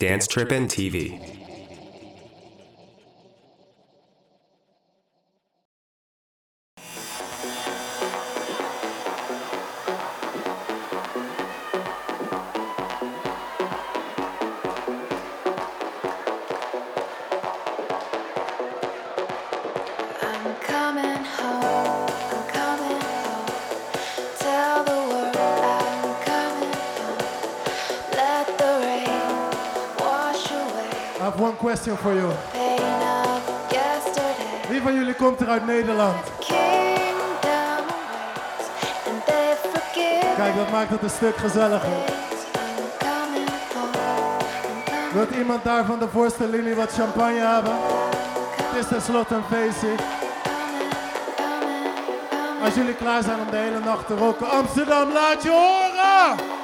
Dance Trippin' TV. maakt het een stuk gezelliger. Wilt iemand daar van de voorste linie wat champagne hebben? Het is tenslotte een feestje. Als jullie klaar zijn om de hele nacht te roken, Amsterdam, laat je horen!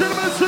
and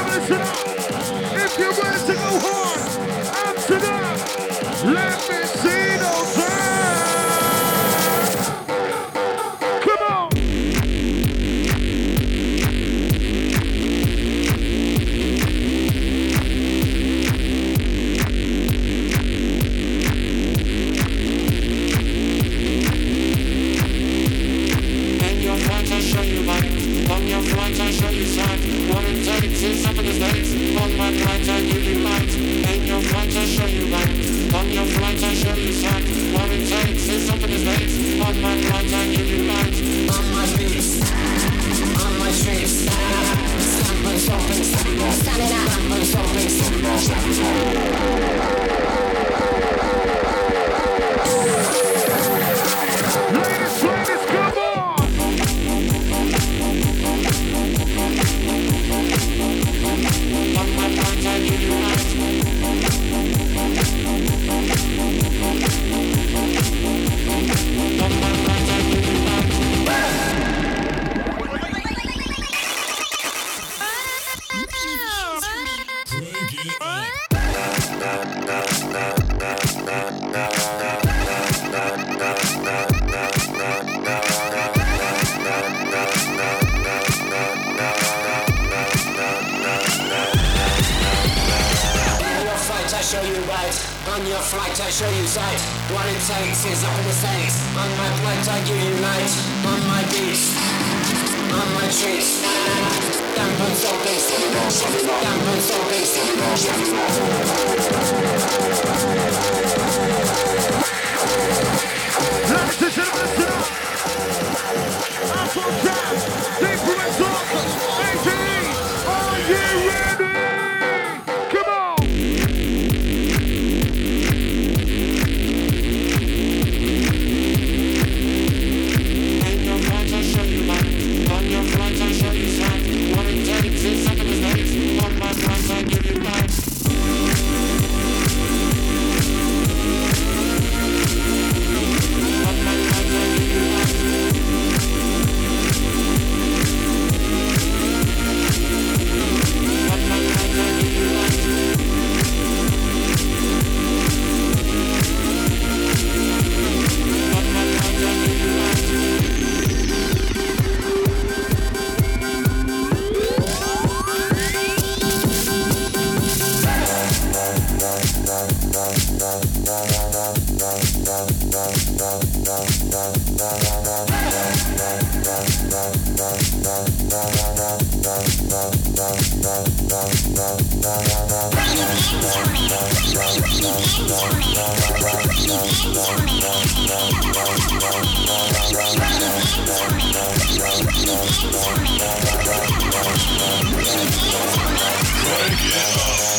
show you sight. What it takes is all the saints On my plate I give you light On my beats. On my treats Dampen zombies Dampen zombies Ladies and gentlemen, sit up! I'm so Break it.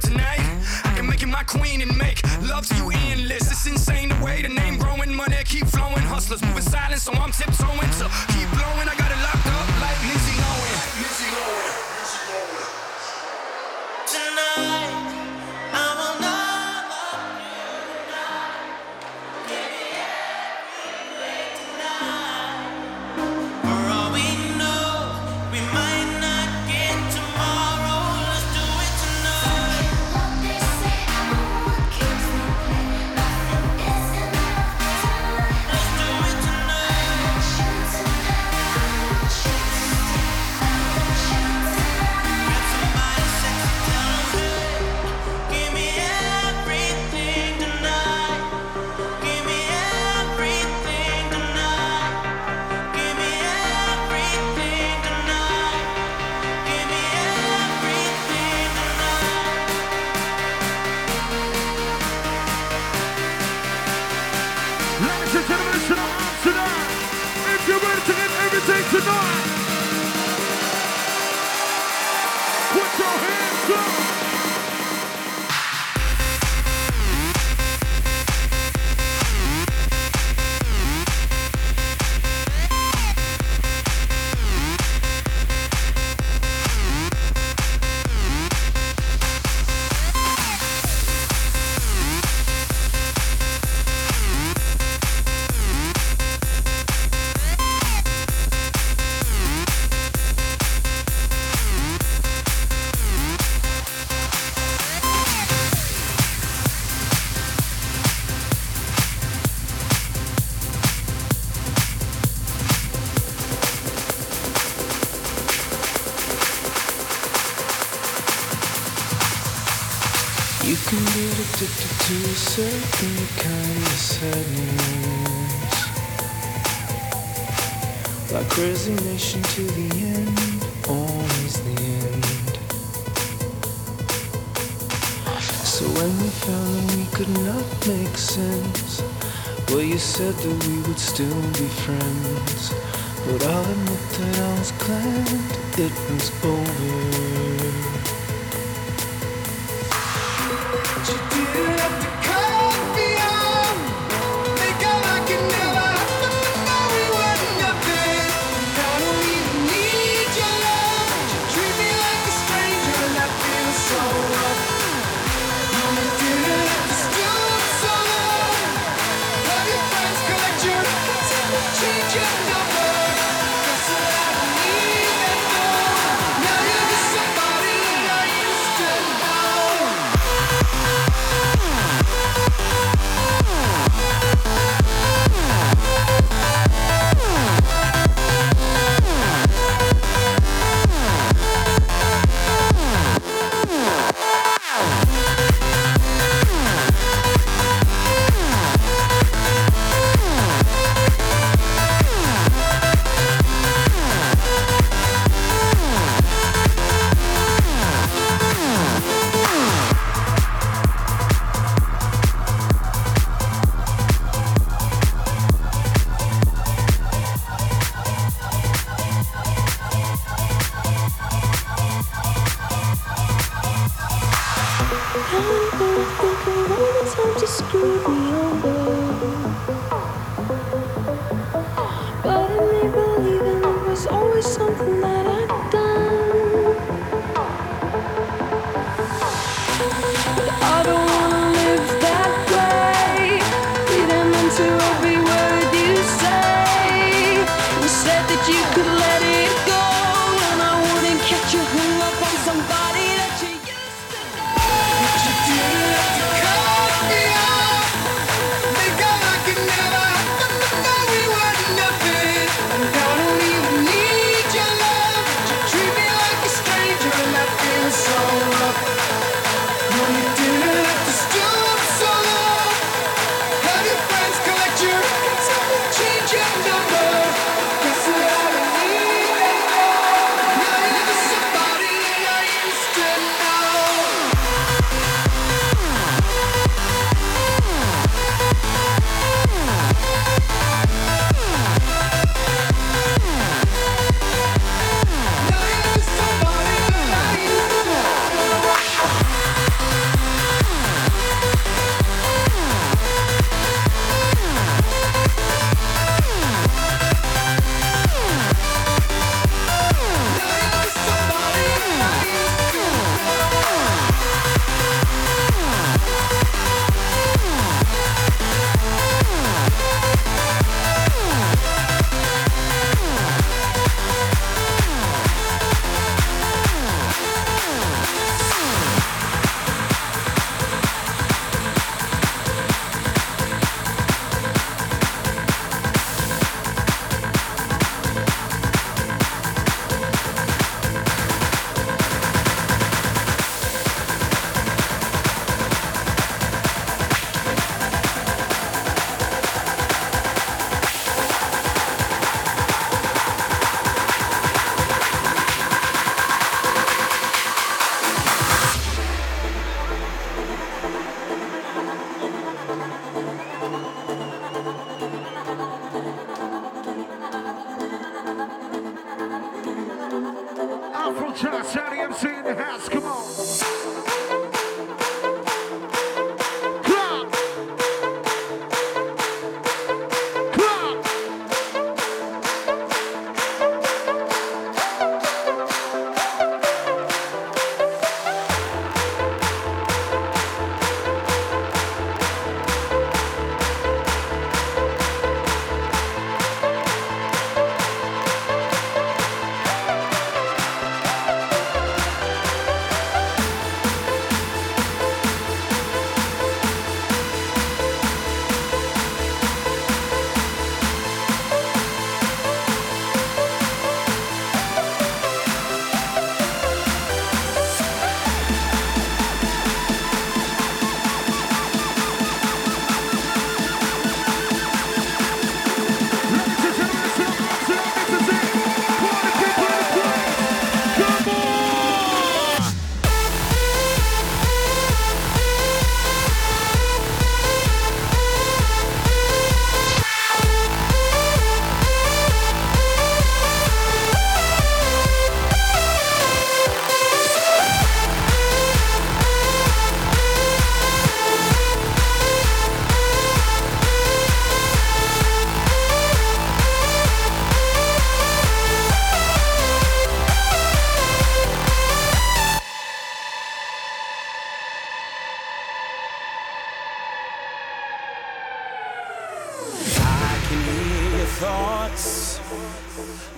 Certain resignation to the end, always the end. So when we found that we could not make sense, well, you said that we would still be friends. But I'll admit that I was glad it was over. out from Josh, MC in the house. Come on.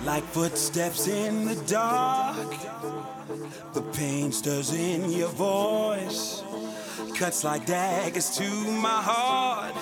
Like footsteps in the dark, the pain stirs in your voice. Cuts like daggers to my heart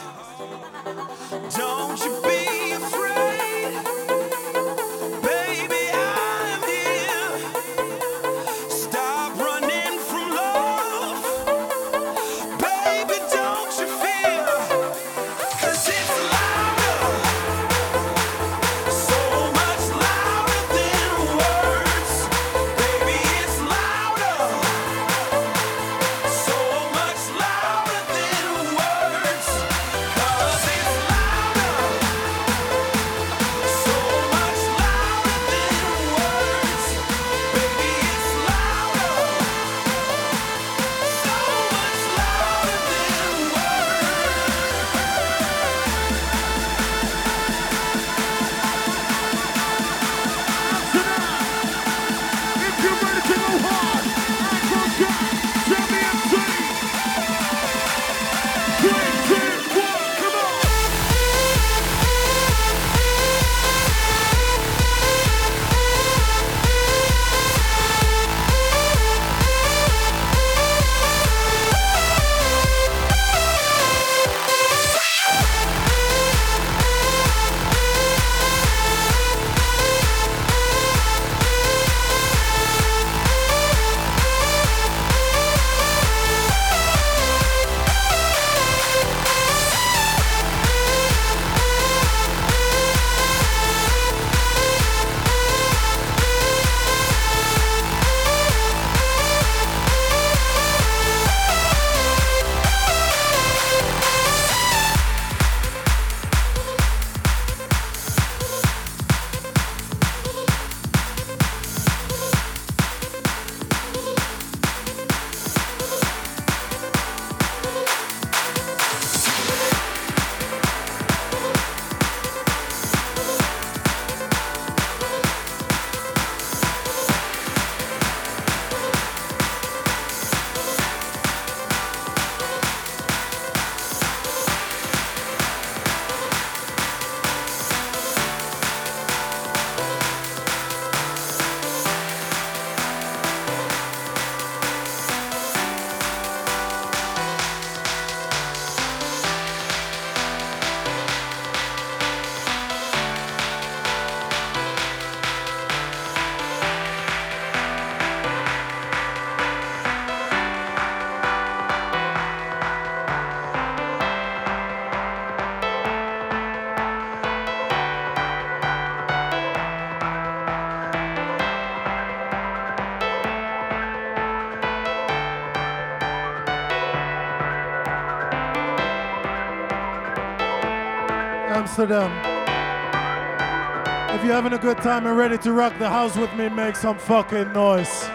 Amsterdam. If you're having a good time and ready to rock the house with me, make some fucking noise.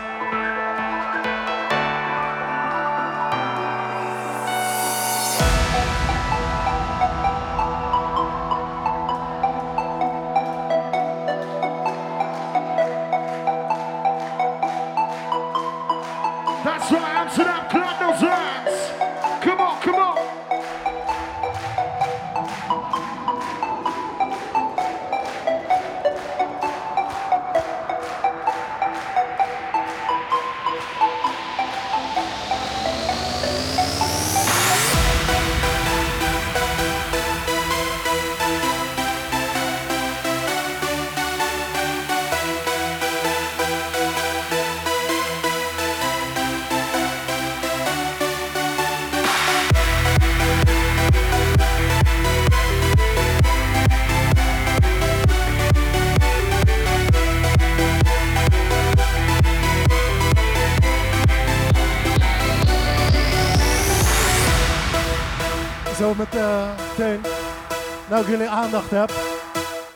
Heb.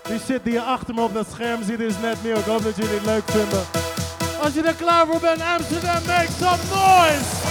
Die shit die je achter me op dat scherm ziet is net nieuw. Ik hoop dat jullie het leuk vinden. Als je er klaar voor bent, Amsterdam, make some noise!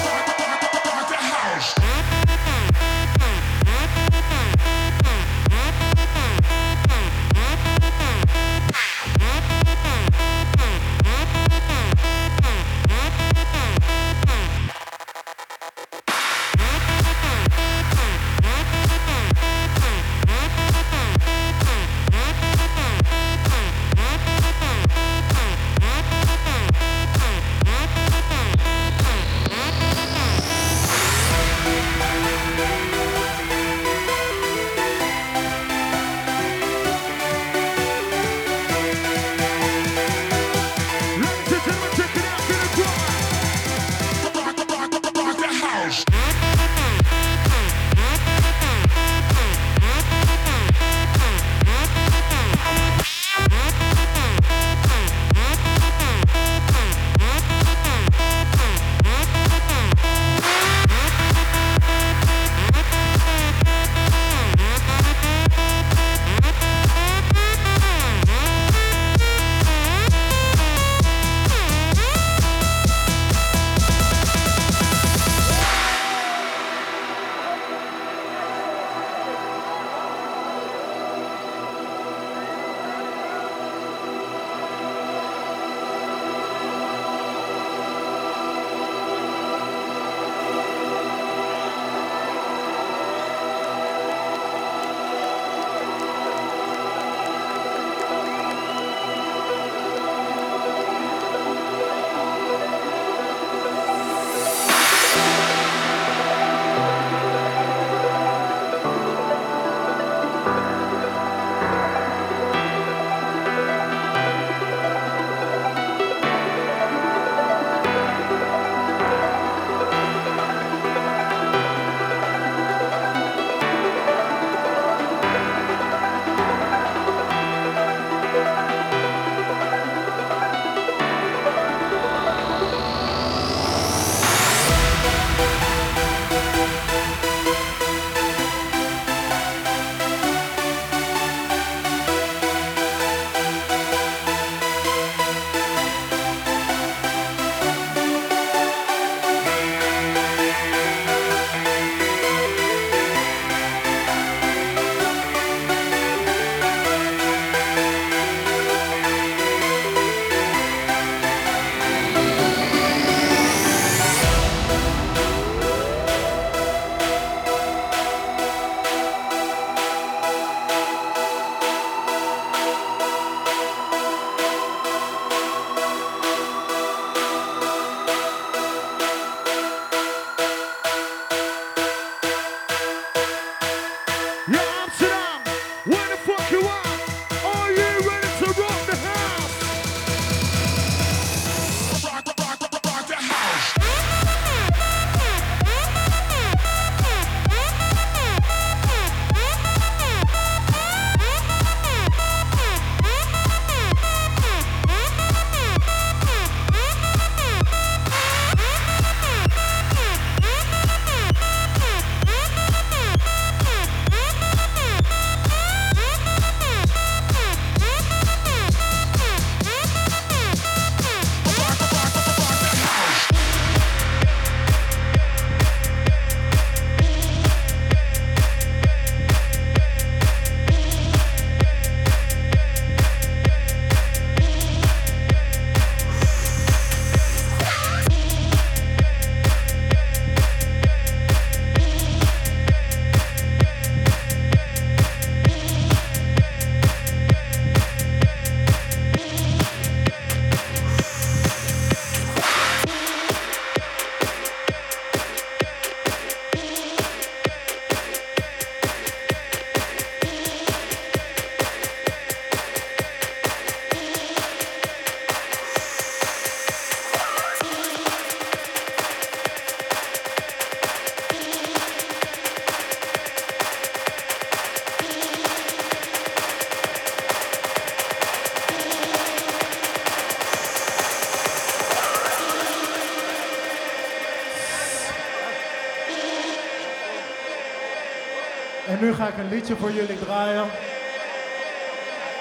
nu ga ik een liedje voor jullie draaien.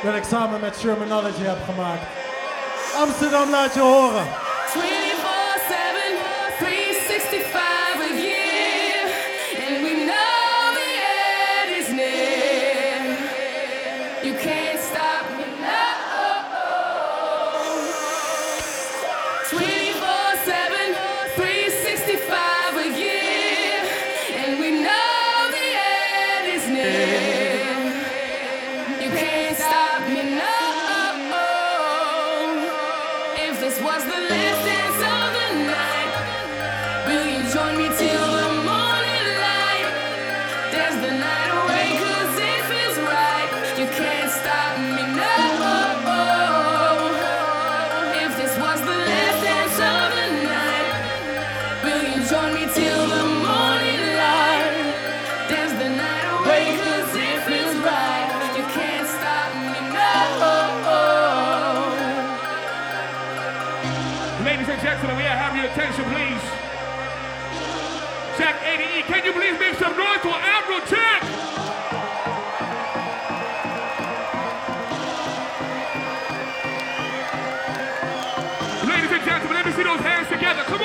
Dat ik samen met Shermanology heb gemaakt. Amsterdam laat je horen. Can you please make some noise for Afrojack? Ladies and gentlemen, let me see those hands together. Come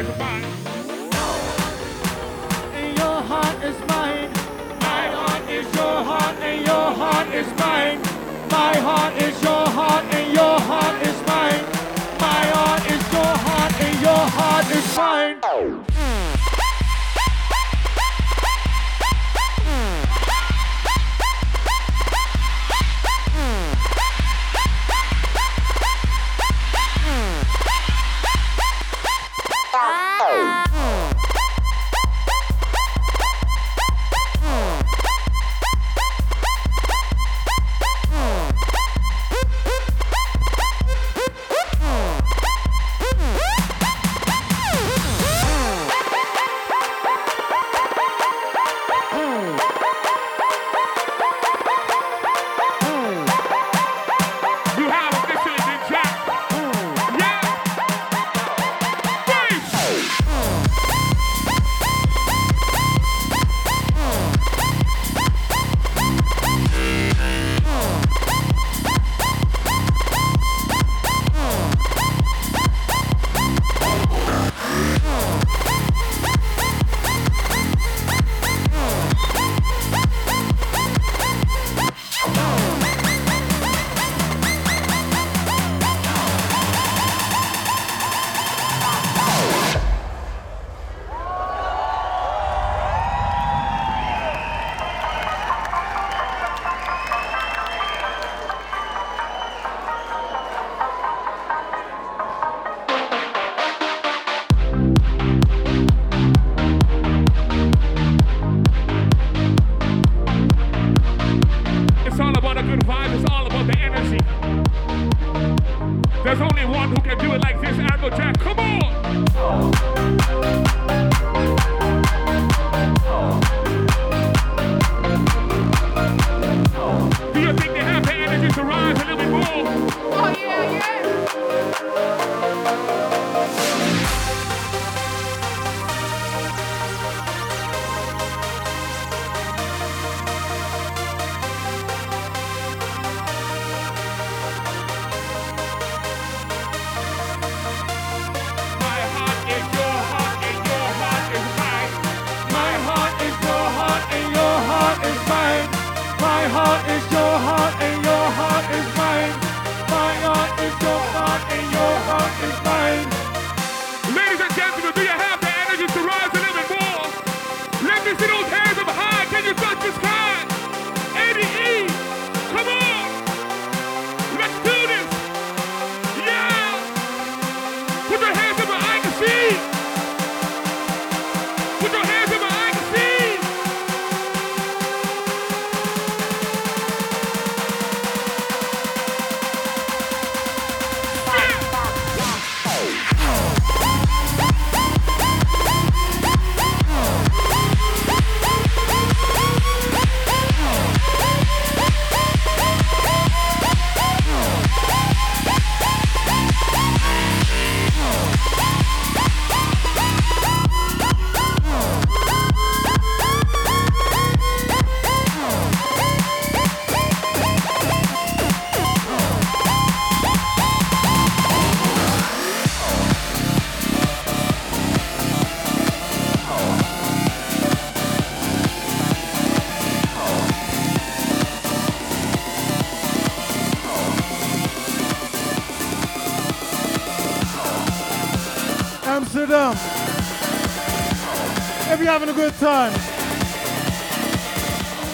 Oh. Your heart is mine. My heart is your heart, and your heart is mine. My heart is your heart, and your heart is mine. My heart is your heart, and your heart is mine.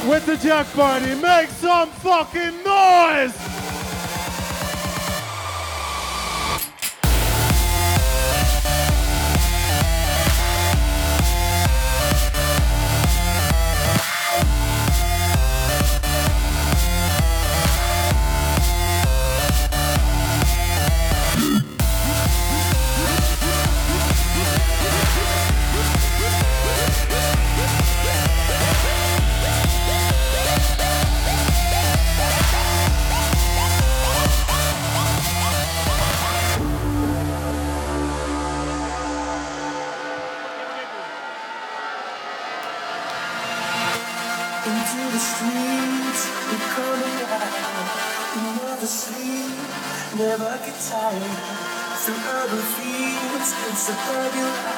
With the Jack Party. Make some fucking time through urban fields and suburban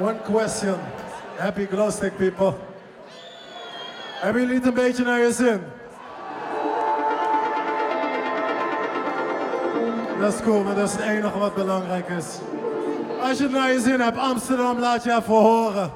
One question. Happy Glowstick people. Hebben jullie het een beetje naar je zin? Dat is cool, maar dat is het enige wat belangrijk is. Als je het naar je zin hebt, Amsterdam laat je ervoor horen.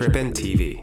Trippin' TV.